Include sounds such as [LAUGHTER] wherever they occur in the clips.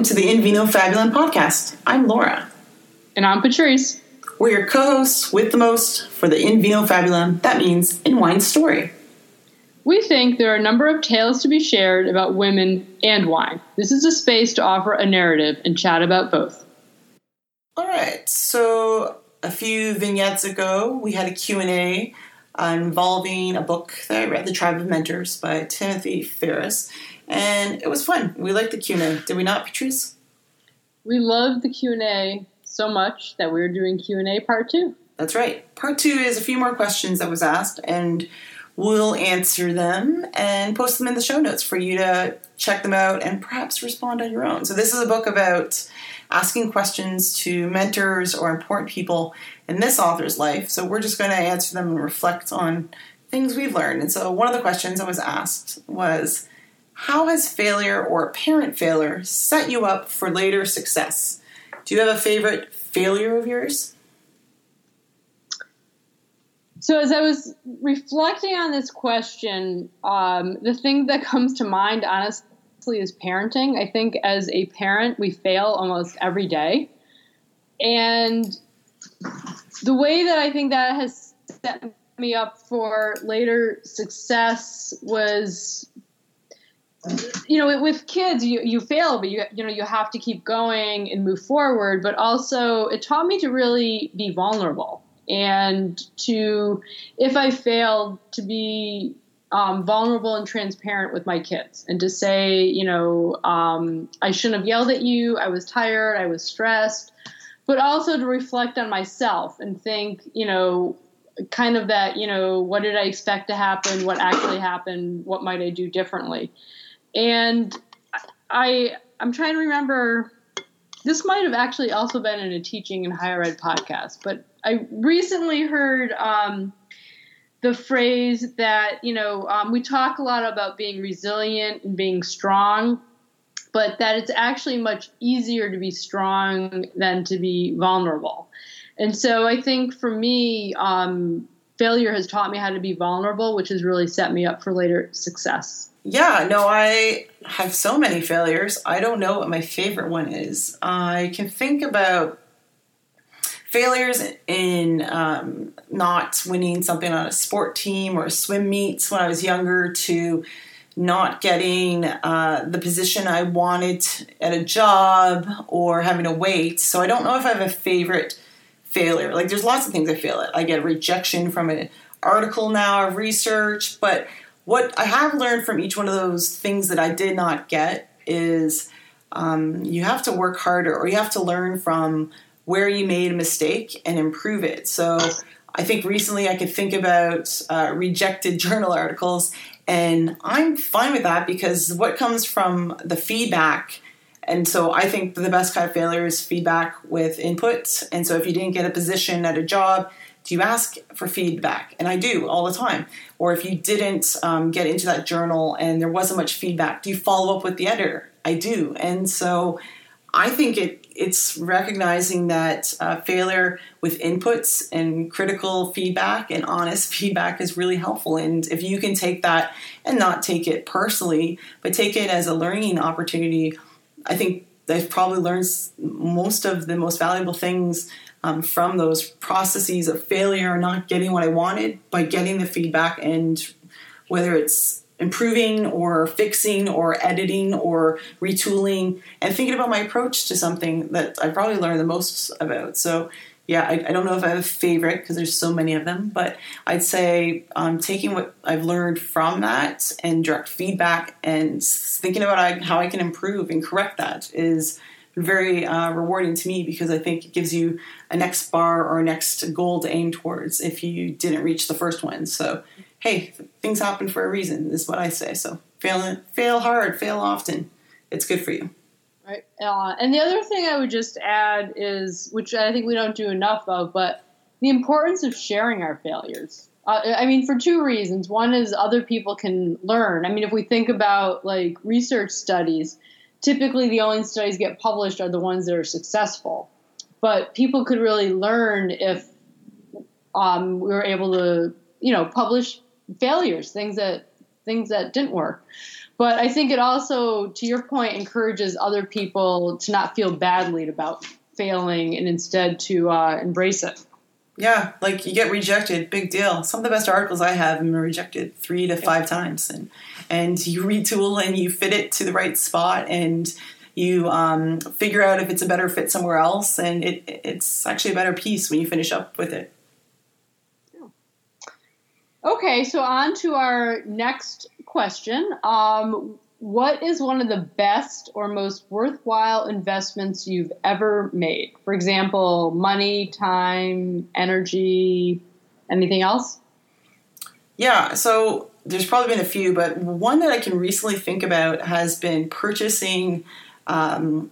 Welcome to the In Vino Fabulum podcast. I'm Laura. And I'm Patrice. We're your co hosts with the most for the In Vino Fabulum. That means in wine story. We think there are a number of tales to be shared about women and wine. This is a space to offer a narrative and chat about both. All right. So a few vignettes ago, we had a Q&A uh, involving a book that I read, The Tribe of Mentors by Timothy Ferriss, and it was fun. We liked the Q&A. Did we not, Patrice? We loved the Q&A so much that we're doing Q&A part 2. That's right. Part 2 is a few more questions that was asked and we'll answer them and post them in the show notes for you to check them out and perhaps respond on your own. So this is a book about asking questions to mentors or important people in this author's life. So we're just going to answer them and reflect on things we've learned. And so one of the questions I was asked was how has failure or apparent failure set you up for later success? Do you have a favorite failure of yours? So, as I was reflecting on this question, um, the thing that [LAUGHS] comes to mind, honestly, is parenting. I think as a parent, we fail almost every day. And the way that I think that has set me up for later success was you know with kids you, you fail but you you know you have to keep going and move forward. But also it taught me to really be vulnerable and to if i failed to be um, vulnerable and transparent with my kids and to say you know um, i shouldn't have yelled at you. I was tired. I was stressed. But also to reflect on myself and think you know kind of that you know what did i expect to happen? What actually happened? What might i do differently and i i'm trying to remember this might have actually also been in a teaching and higher ed podcast but I recently heard um, the phrase that, you know, um, we talk a lot about being resilient and being strong, but that it's actually much easier to be strong than to be vulnerable. And so I think for me, um, failure has taught me how to be vulnerable, which has really set me up for later success. Yeah, no, I have so many failures. I don't know what my favorite one is. I can think about failures in um, not winning something on a sport team or swim meets when I was younger to not getting uh, the position I wanted at a job or having to wait. So I don't know if I have a favorite failure. Like there's lots of things I fail at. I get rejection from an article now of research, but what I have learned from each one of those things that I did not get is um, you have to work harder or you have to learn from where you made a mistake and improve it. So I think recently I could think about uh, rejected [LAUGHS] journal articles, and I'm fine with that because what comes from the feedback. And so I think the best kind of failure is feedback with input. And so if you didn't get a position at a job, do you ask for feedback? And I do all the time. Or if you didn't um, get into that journal and there wasn't much feedback, do you follow up with the editor? I do. And so I think it it's recognizing that uh, failure with inputs and critical feedback and honest [LAUGHS] feedback is really helpful. And if you can take that and not take it personally, but take it as a learning opportunity, I think I've probably learned most of the most valuable things um, from those processes of failure, and not getting what I wanted, by getting the feedback and whether it's improving or fixing or editing or retooling and thinking about my approach to something that I probably learned the most about. So, yeah, I, I don't know if I have a favorite because there's so many of them, but I'd say um, taking what I've learned from that and direct feedback and thinking about how I can improve and correct that is very uh, rewarding to me because I think it gives you a next bar or a next goal to aim towards if you didn't reach the first one. So hey, things happen for a reason, is what I say. So fail, fail hard, fail often. It's good for you. Right. Uh, and the other thing I would just add is, which I think we don't do enough of, but the importance of sharing our failures. Uh, I mean, for two reasons. One is other people can learn. I mean, if we think about like research studies, typically the only studies get published are the ones that are successful. But people could really learn if um, we were able to, you know, publish failures, things that things that didn't work. But I think it also, to your point, encourages other people to not feel badly about failing and instead to uh, embrace it. Yeah, like you get rejected, big deal. Some of the best articles I have have been rejected three to five times, and and you retool and you fit it to the right spot, and you um, figure out if it's a better fit somewhere else, and it it's actually a better piece when you finish up with it. Okay, so on to our next question. Um, what is one of the best or most worthwhile investments you've ever made? For example, money, time, energy, anything else? Yeah, so there's probably been a few, but one that I can recently think about has been purchasing um,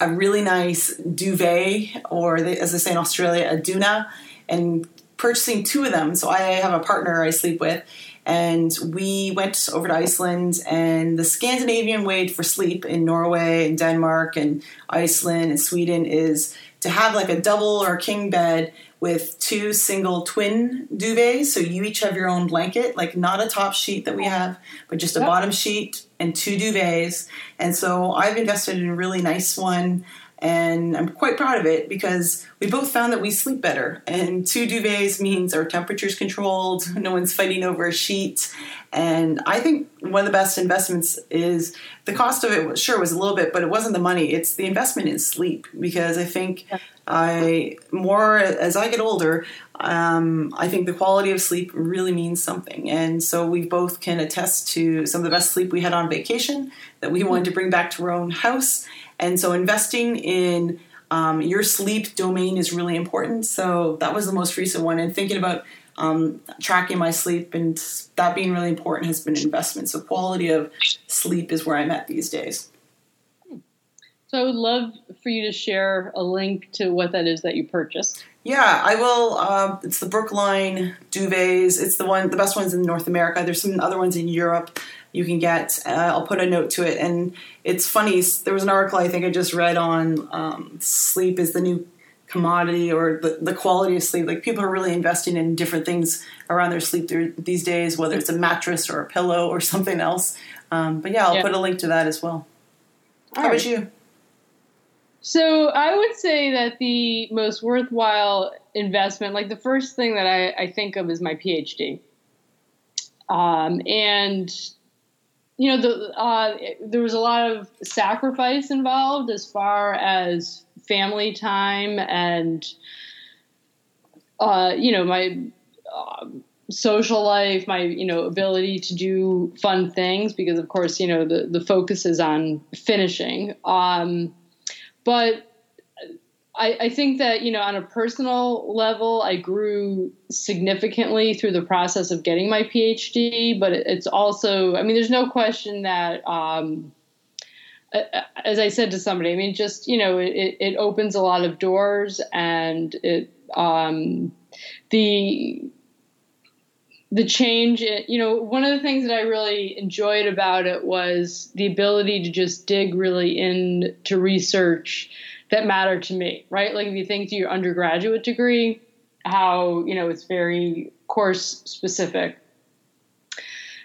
a really nice duvet, or as they say in Australia, a doona, and purchasing two of them. So I have a partner I sleep with, and we went over to Iceland. And the Scandinavian way for sleep in Norway and Denmark and Iceland and Sweden is to have like a double or king bed with two single twin duvets. So you each have your own blanket, like not a top sheet that we have, but just a yep. bottom sheet and two duvets. And so I've invested in a really nice one and I'm quite proud of it because we both found that we sleep better. And two duvets means our temperature's controlled, [LAUGHS] no one's fighting over a sheet. And I think one of the best investments is the cost of it. Sure, was a little bit, but it wasn't the money. It's the investment in sleep because I think I more as I get older, um, I think the quality of sleep really means something. And so we both can attest to some of the best sleep we had on vacation that we wanted to bring back to our own house and so investing in um, your sleep domain is really important. So that was the most recent one. And thinking about um, tracking my sleep and that being really important has been an investment. So quality of sleep is where I'm at these days. So I would love for you to share a link to what that is that you purchased. Yeah, I will. Uh, it's the Brooklinen duvets. It's the one, the best ones in North America. There's some other ones in Europe you can get. Uh, I'll put a note to it. And it's funny. There was an article I think I just read on um, sleep is the new commodity or the, the quality of sleep. Like people are really investing in different things around their sleep these days, whether it's a mattress or a pillow or [LAUGHS] something else. Um, but yeah, I'll yeah. put a link to that as well. All How right. about you? So I would say that the most worthwhile investment, like the first thing that I, I think of is my PhD. Um, and you know, the, uh, there was a lot of sacrifice involved as far as family time and, uh, you know, my uh, social life, my, you know, ability to do fun things because, of course, you know, the, the focus is on finishing. Um, but I, I, think that you know on a personal level i grew significantly through the process of getting my phd but it's also i mean there's no question that um, as i said to somebody i mean just you know it, it opens a lot of doors and it um, the the change you know one of the things that i really enjoyed about it was the ability to just dig really into research that mattered to me, right? Like if you think to your undergraduate degree, how, you know, it's very course specific.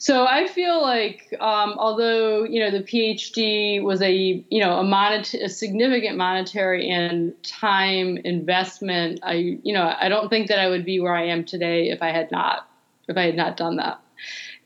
So I feel like, um, although you know the PhD was a you know a, monet- a significant monetary and time investment, I you know I don't think that I would be where I am today if I had not if I had not done that.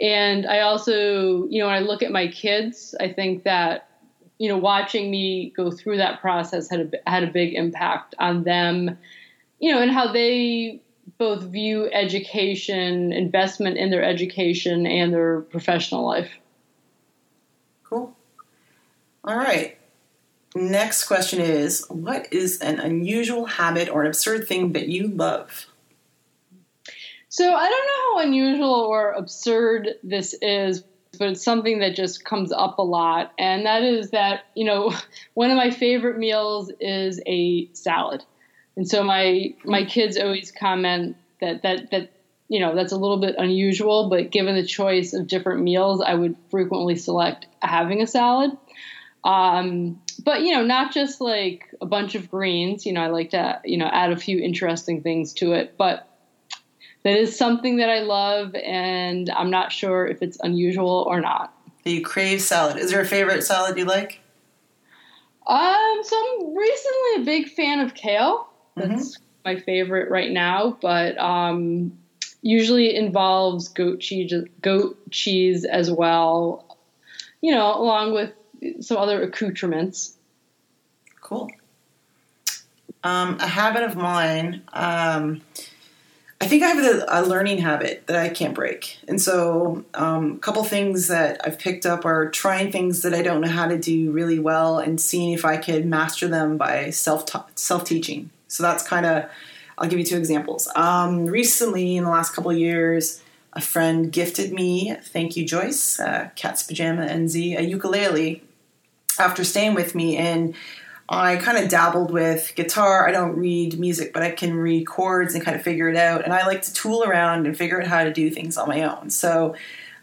And I also you know when I look at my kids, I think that you know, watching me go through that process had a, had a big impact on them, you know, and how they both view education, investment in their education and their professional life. Cool. All right. Next question is What is an unusual habit or an absurd thing that you love? So I don't know how unusual or absurd this is, but it's something that just comes up a lot. And that is that, you know, [LAUGHS] one of my favorite meals is a salad. And so my my kids always comment that that that you know that's a little bit unusual, but given the choice of different meals, I would frequently select having a salad. Um, but you know, not just like a bunch of greens. You know, I like to you know add a few interesting things to it. But that is something that I love, and I'm not sure if it's unusual or not. You crave salad. Is there a favorite salad you like? Um, so I'm recently a big fan of kale. That's mm-hmm. my favorite right now, but um, usually involves goat cheese, goat cheese as well. You know, along with some other accoutrements. Cool. Um, a habit of mine. Um, I think I have a, learning habit that I can't break. And so, um, a couple things that I've picked up are trying things that I don't know how to do really well and seeing if I could master them by self self teaching. So that's kind of. I'll give you two examples. Um, recently, in the last couple years, a friend gifted me, thank you, Joyce, uh, Cat's Pajama NZ, a ukulele after staying with me. And I kind of dabbled with guitar. I don't read music, but I can read chords and kind of figure it out. And I like to tool around and figure out how to do things on my own. So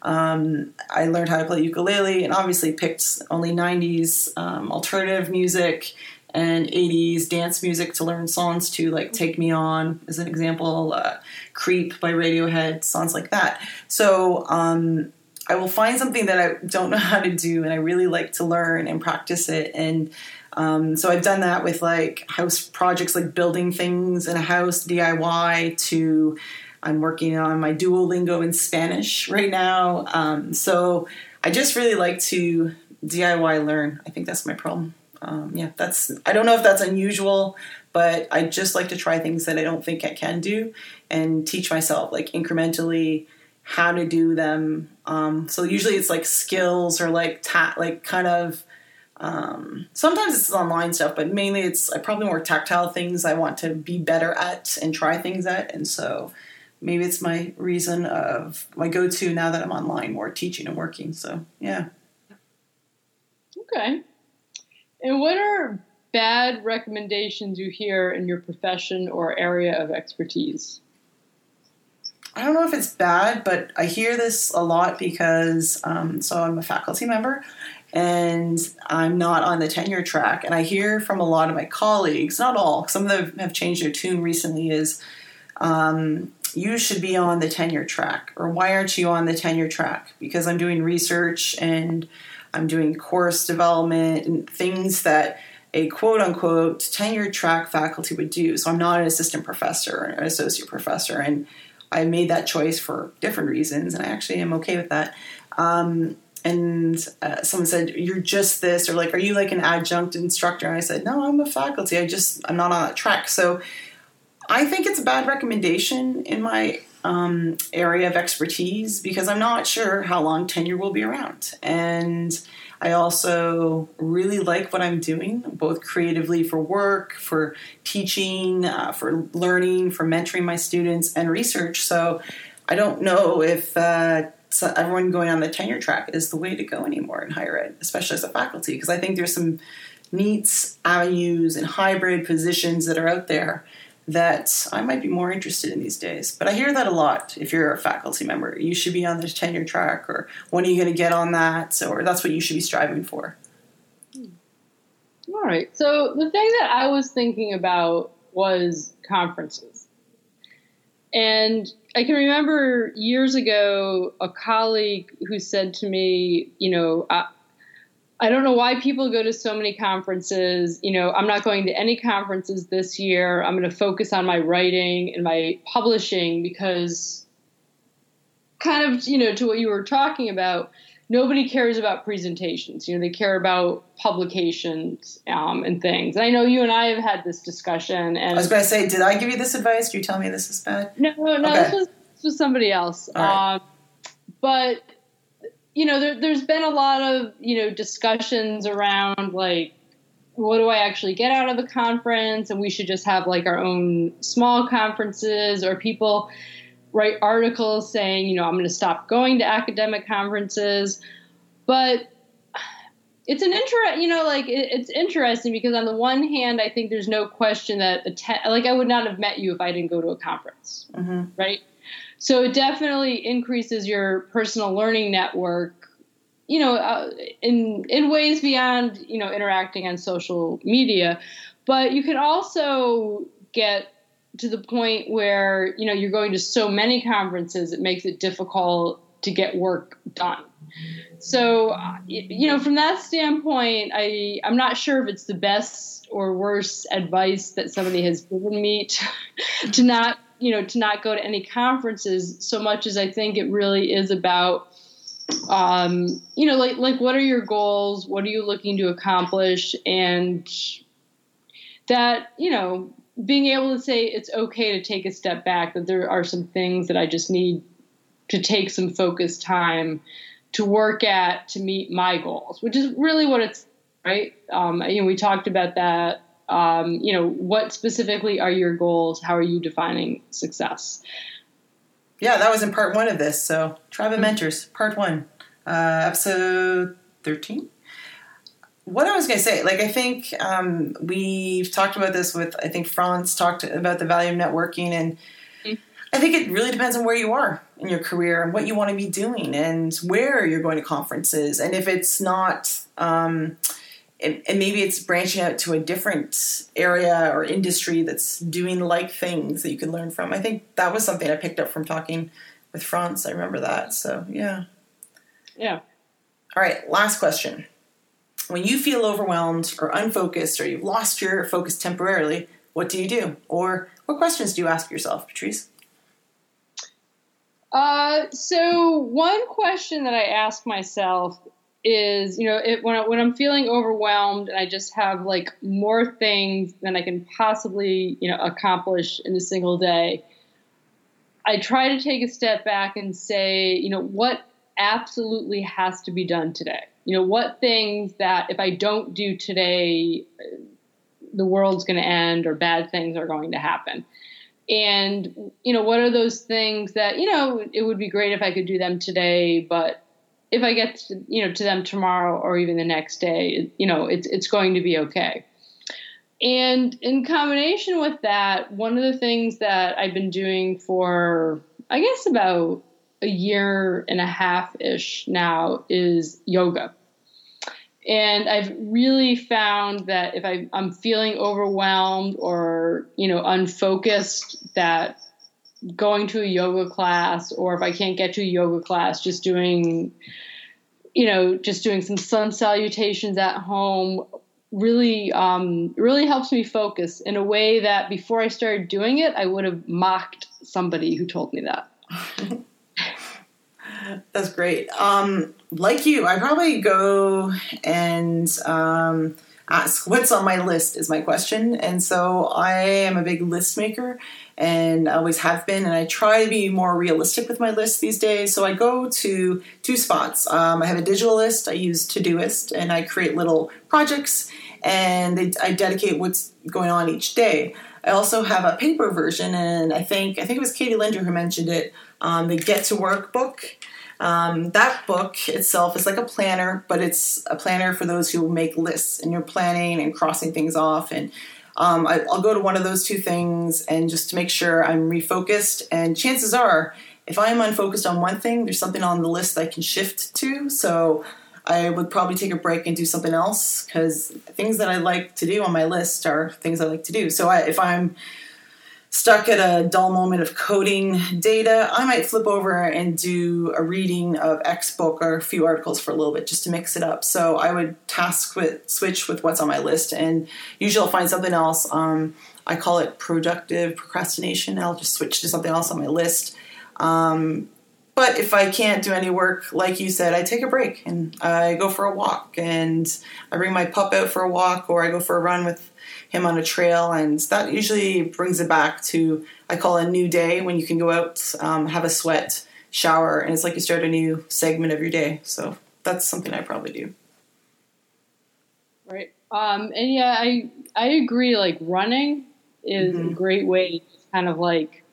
um, I learned how to play ukulele and obviously picked only 90s um, alternative music and 80s dance music to learn songs to, like Take Me On, as an example, uh, Creep by Radiohead, songs like that. So um, I will find something that I don't know [LAUGHS] how to do and I really like to learn and practice it. And um, so I've done that with like house projects, like building things in a house, DIY, to I'm working on my Duolingo in Spanish right now. Um, so I just really like to DIY learn. I think that's my problem. Um, yeah, that's, I don't know if that's unusual, but I just like to try things that I don't think I can do and teach myself like incrementally how to do them. Um, so usually it's like skills or like ta- like kind of um, sometimes it's online stuff, but mainly it's probably more tactile things I want to be better at and try things at. And so maybe it's my reason of my go to now that I'm online, more teaching and working. So, yeah. Okay. And what are bad recommendations you hear in your profession or area of expertise? I don't know if it's bad, but I hear this a lot because um, so I'm a faculty member and I'm not on the tenure track. And I hear from a lot of my colleagues, not all, some of them have changed their tune recently, is um, you should be on the tenure track, or why aren't you on the tenure track? Because I'm doing research and I'm doing course development and things that a quote unquote tenure track faculty would do. So I'm not an assistant professor or an associate professor. And I made that choice for different reasons, and I actually am okay with that. Um, and uh, someone said you're just this or like are you like an adjunct instructor? And i said no i'm a faculty. I just i'm not on that track. So i think it's a bad recommendation in my um, area of expertise because i'm not sure how long tenure will be around. And i also really like what i'm doing both creatively for work for teaching uh, for learning for mentoring my students and research. So i don't know if uh, everyone going on the tenure track is the way to go anymore in higher ed, especially as a faculty, because I think there's some neat avenues and hybrid positions that are out there that I might be more interested in these days. But I hear that a lot if you're a faculty member. You should be on the tenure track, or when are you going to get on that? Or that's what you should be striving for. All right. So the thing that I was thinking about was conferences. And I can remember years ago a colleague who said to me, you know, I, I don't know why people go to so many conferences. You know, I'm not going to any conferences this year. I'm going to focus on my writing and my publishing because, kind of, you know, to what you were talking about, nobody cares about presentations. You know, they care about publications um, and things. And I know you and I have had this discussion. And I was going to say, did I give you this advice? Do you tell me this is bad? No, no, okay. this was this was somebody else. Right. Um, but you know, there, there's been a lot of you know discussions around like. What do I actually get out of a conference? And we should just have like our own small conferences, or people write articles saying, you know, I'm going to stop going to academic conferences. But it's an interest, you know, like it, it's interesting because on the one hand, I think there's no question that attend, like I would not have met you if I didn't go to a conference, mm-hmm. right? So it definitely increases your personal learning network, you know, uh, in in ways beyond you know interacting on social media, but you can also get to the point where you know you're going to so many conferences it makes it difficult to get work done. So you know from that standpoint i i'm not sure if it's the best or worst advice that somebody has given me to, [LAUGHS] to not you know to not go to any conferences so much as i think it really is about um, you know like like what are your goals what are you looking to accomplish and that you know being able to say it's okay to take a step back, that there are some things that I just need to take some focused time to work at to meet my goals, which is really what it's right. Um, you know, we talked about that. Um, you know, what specifically are your goals? How are you defining success? Yeah, that was in part one of this. So, Tribe of Mentors, part one, uh, episode 13 what I was going to say, like I think um, we've talked about this with I think Franz talked about the value of networking, and. I think it really depends on where you are in your career and what you want to be doing and where you're going to conferences, and if it's not. Um, and, and maybe it's branching out to a different area or industry that's doing like things that you can learn from. I think that was something I picked up from talking with Franz. I remember that. So yeah. Yeah. All right. Last question when you feel overwhelmed or unfocused or you've lost your focus temporarily, what do you do? Or what questions do you ask yourself, Patrice? Uh, so one question that I ask myself is, you know, it, when, I, when I'm feeling overwhelmed and I just have like more things than I can possibly, you know, accomplish in a single day, I try to take a step back and say, you know, what absolutely has to be done today? you know, what things that if I don't do today, the world's going to end or bad things are going to happen. And, you know, what are those things that, you know, it would be great if I could do them today, but if I get, to, you know, to them tomorrow or even the next day, you know, it's, it's going to be okay. And in combination with that, one of the things that I've been doing for, I guess, about a year and a half ish now is yoga. And I've really found that if I, I'm feeling overwhelmed or, you know, unfocused, that going to a yoga class or if I can't get to a yoga class, just doing, you know, just doing some sun salutations at home really um, really helps me focus in a way that before I started doing it, I would have mocked somebody who told me that. [LAUGHS] That's great. Um, like you, I probably go and um, ask what's on my list is my question, and so I am a big list maker and always have been, and I try to be more realistic with my list these days. So I go to two spots. Um, I have a digital list I use Todoist, and I create little projects, and they, I dedicate what's going on each day. I also have a paper version, and I think I think it was Katie Linder who mentioned it. Um, the Get to Work book, um, that book itself is like a planner, but it's a planner for those who make lists and you're planning and crossing things off. And um, I, will go to one of those two things and just to make sure I'm refocused. And chances are, if I'm unfocused on one thing, there's something on the list I can shift to. So I would probably take a break and do something else because things that I like to do on my list are things I like to do. So I, if I'm stuck at a dull moment of coding data, I might flip over and do a reading of X book or a few articles for a little bit just to mix it up. So I would task with switch with what's on my list, and usually I'll find something else. Um, I call it productive procrastination. I'll just switch to something else on my list. Um, but if I can't do any work, like you said, I take a break and I go for a walk and I bring my pup out for a walk or I go for a run with him on a trail, and that usually brings it back to I call a new day when you can go out, um, have a sweat, shower, and it's like you start a new segment of your day. So that's something I probably do. Right. Um, and yeah, I I agree. Like running is mm-hmm. a great way to kind of like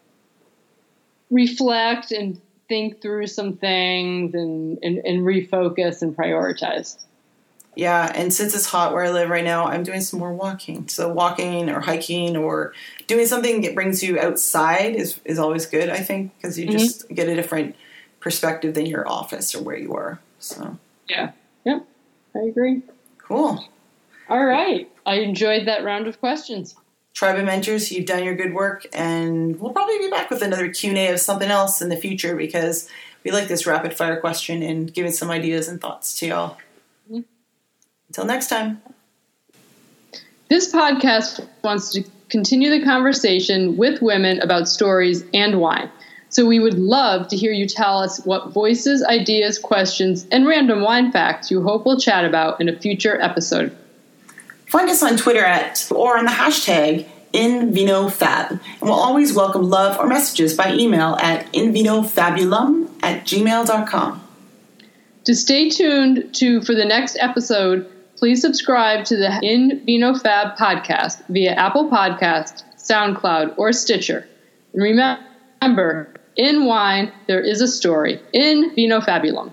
reflect and think through some things and, and, and refocus and prioritize. Yeah, and since it's hot where I live right now, I'm doing some more walking. So walking or hiking or doing something that brings you outside is is always good. I think because you mm-hmm. just get a different perspective than your office or where you are. So yeah, yep, I agree. Cool. All right, I enjoyed that round of questions. Tribe of Mentors, you've done your good work, and we'll probably be back with another Q&A of something else in the future because we like this rapid fire question and giving some ideas and thoughts to y'all. Mm-hmm. Until next time. This podcast wants to continue the conversation with women about stories and wine. So we would love to hear you tell us what voices, ideas, questions, and random wine facts you hope we'll chat about in a future episode. Find us on Twitter at or on the hashtag InVinoFab. And we'll always welcome love or messages by email at invinofabulum at gmail.com. To stay tuned to for the next episode, please subscribe to the In Vino Fab podcast via Apple Podcast, SoundCloud, or Stitcher. And remember, in wine, there is a story. In Vino Fabulum.